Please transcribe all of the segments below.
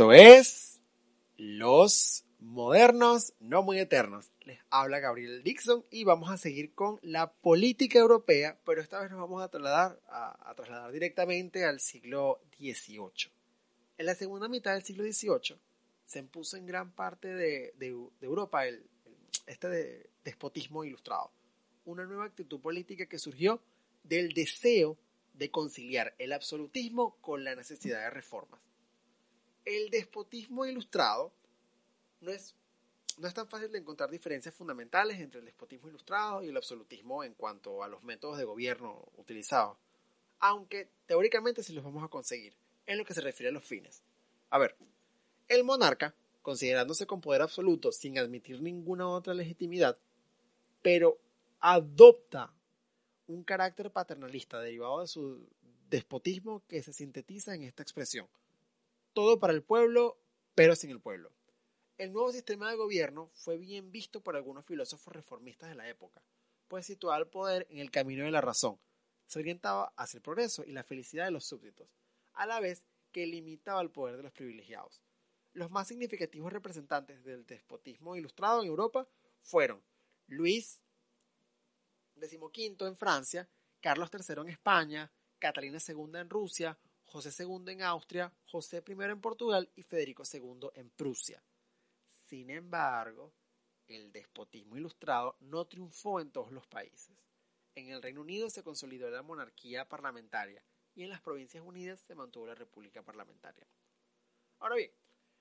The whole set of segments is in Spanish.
Esto es Los Modernos No Muy Eternos. Les habla Gabriel Dixon y vamos a seguir con la política europea, pero esta vez nos vamos a trasladar, a, trasladar directamente al siglo XVIII. En la segunda mitad del siglo XVIII se impuso en gran parte de, de, de Europa el, este de, despotismo ilustrado, una nueva actitud política que surgió del deseo de conciliar el absolutismo con la necesidad de reformas el despotismo ilustrado no es, no es tan fácil de encontrar diferencias fundamentales entre el despotismo ilustrado y el absolutismo en cuanto a los métodos de gobierno utilizados, aunque teóricamente sí los vamos a conseguir en lo que se refiere a los fines. A ver, el monarca, considerándose con poder absoluto sin admitir ninguna otra legitimidad, pero adopta un carácter paternalista derivado de su despotismo que se sintetiza en esta expresión todo para el pueblo, pero sin el pueblo. El nuevo sistema de gobierno fue bien visto por algunos filósofos reformistas de la época, pues situaba el poder en el camino de la razón, se orientaba hacia el progreso y la felicidad de los súbditos, a la vez que limitaba el poder de los privilegiados. Los más significativos representantes del despotismo ilustrado en Europa fueron Luis XV en Francia, Carlos III en España, Catalina II en Rusia, José II en Austria, José I en Portugal y Federico II en Prusia. Sin embargo, el despotismo ilustrado no triunfó en todos los países. En el Reino Unido se consolidó la monarquía parlamentaria y en las Provincias Unidas se mantuvo la república parlamentaria. Ahora bien,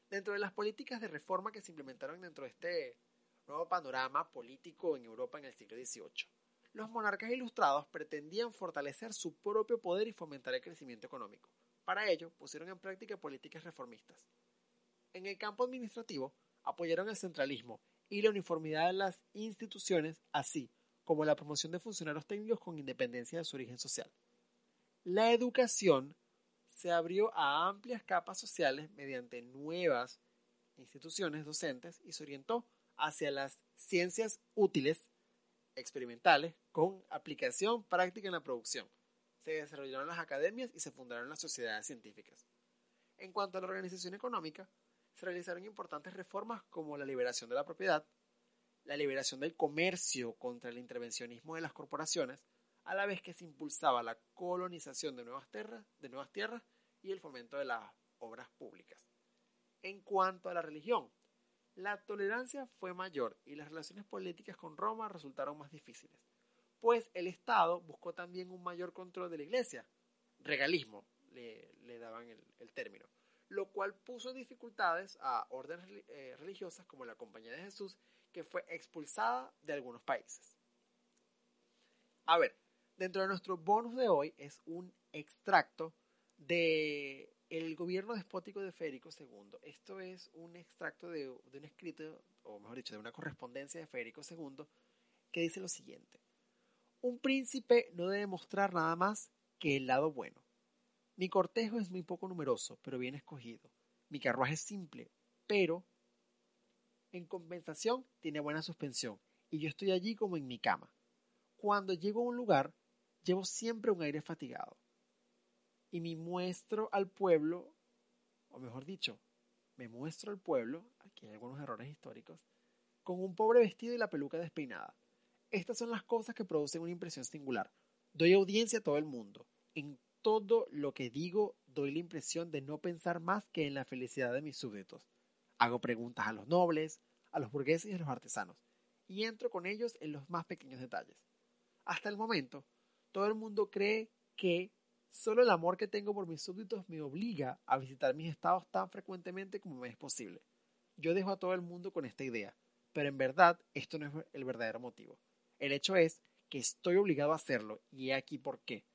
dentro de las políticas de reforma que se implementaron dentro de este nuevo panorama político en Europa en el siglo XVIII, los monarcas ilustrados pretendían fortalecer su propio poder y fomentar el crecimiento económico. Para ello, pusieron en práctica políticas reformistas. En el campo administrativo, apoyaron el centralismo y la uniformidad de las instituciones, así como la promoción de funcionarios técnicos con independencia de su origen social. La educación se abrió a amplias capas sociales mediante nuevas instituciones docentes y se orientó hacia las ciencias útiles, experimentales, con aplicación práctica en la producción se desarrollaron las academias y se fundaron las sociedades científicas. En cuanto a la organización económica, se realizaron importantes reformas como la liberación de la propiedad, la liberación del comercio contra el intervencionismo de las corporaciones, a la vez que se impulsaba la colonización de nuevas tierras, y el fomento de las obras públicas. En cuanto a la religión, la tolerancia fue mayor y las relaciones políticas con Roma resultaron más difíciles pues el Estado buscó también un mayor control de la iglesia, regalismo le, daban el, término, lo cual puso dificultades a órdenes eh, religiosas como la Compañía de Jesús, que fue expulsada de algunos países. A ver, dentro de nuestro bonus de hoy es un extracto de el gobierno despótico de Federico II. Esto es un extracto de, de un escrito, o mejor dicho, de una correspondencia de Federico II, que dice lo siguiente. Un príncipe no debe mostrar nada más que el lado bueno. Mi cortejo es muy poco numeroso, pero bien escogido. Mi carruaje es simple, pero en compensación tiene buena suspensión, y yo estoy allí como en mi cama. Cuando llego a un lugar, llevo siempre un aire fatigado. Y me muestro al pueblo, o mejor dicho, me muestro al pueblo, aquí hay algunos errores históricos, con un pobre vestido y la peluca despeinada. Estas son las cosas que producen una impresión singular. Doy audiencia a todo el mundo. En todo lo que digo doy la impresión de no pensar más que en la felicidad de mis súbditos. Hago preguntas a los nobles, a los burgueses y a los artesanos, y entro con ellos en los más pequeños detalles. Hasta el momento, todo el mundo cree que Solo el amor que tengo por mis súbditos me obliga a visitar mis estados tan frecuentemente como me es posible. Yo dejo a todo el mundo con esta idea, pero en verdad esto no es el verdadero motivo. El hecho es que estoy obligado a hacerlo y he aquí por qué.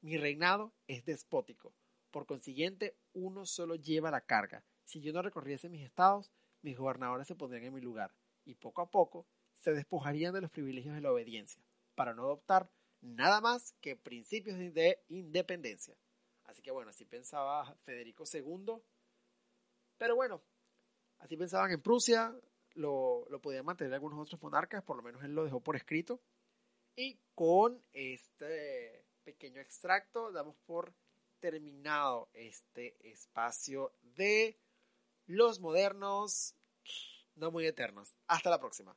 Mi reinado es despótico. Por consiguiente, uno solo lleva la carga. Si yo no recorriese mis estados, mis gobernadores se pondrían en mi lugar y poco a poco se despojarían de los privilegios de la obediencia para no adoptar nada más que principios de independencia. Así que bueno, así pensaba Federico II. Pero bueno, así pensaban en Prusia, lo, lo podían mantener algunos otros monarcas, por lo menos él lo dejó por escrito. Y con este pequeño extracto damos por terminado este espacio de los modernos no muy eternos. Hasta la próxima.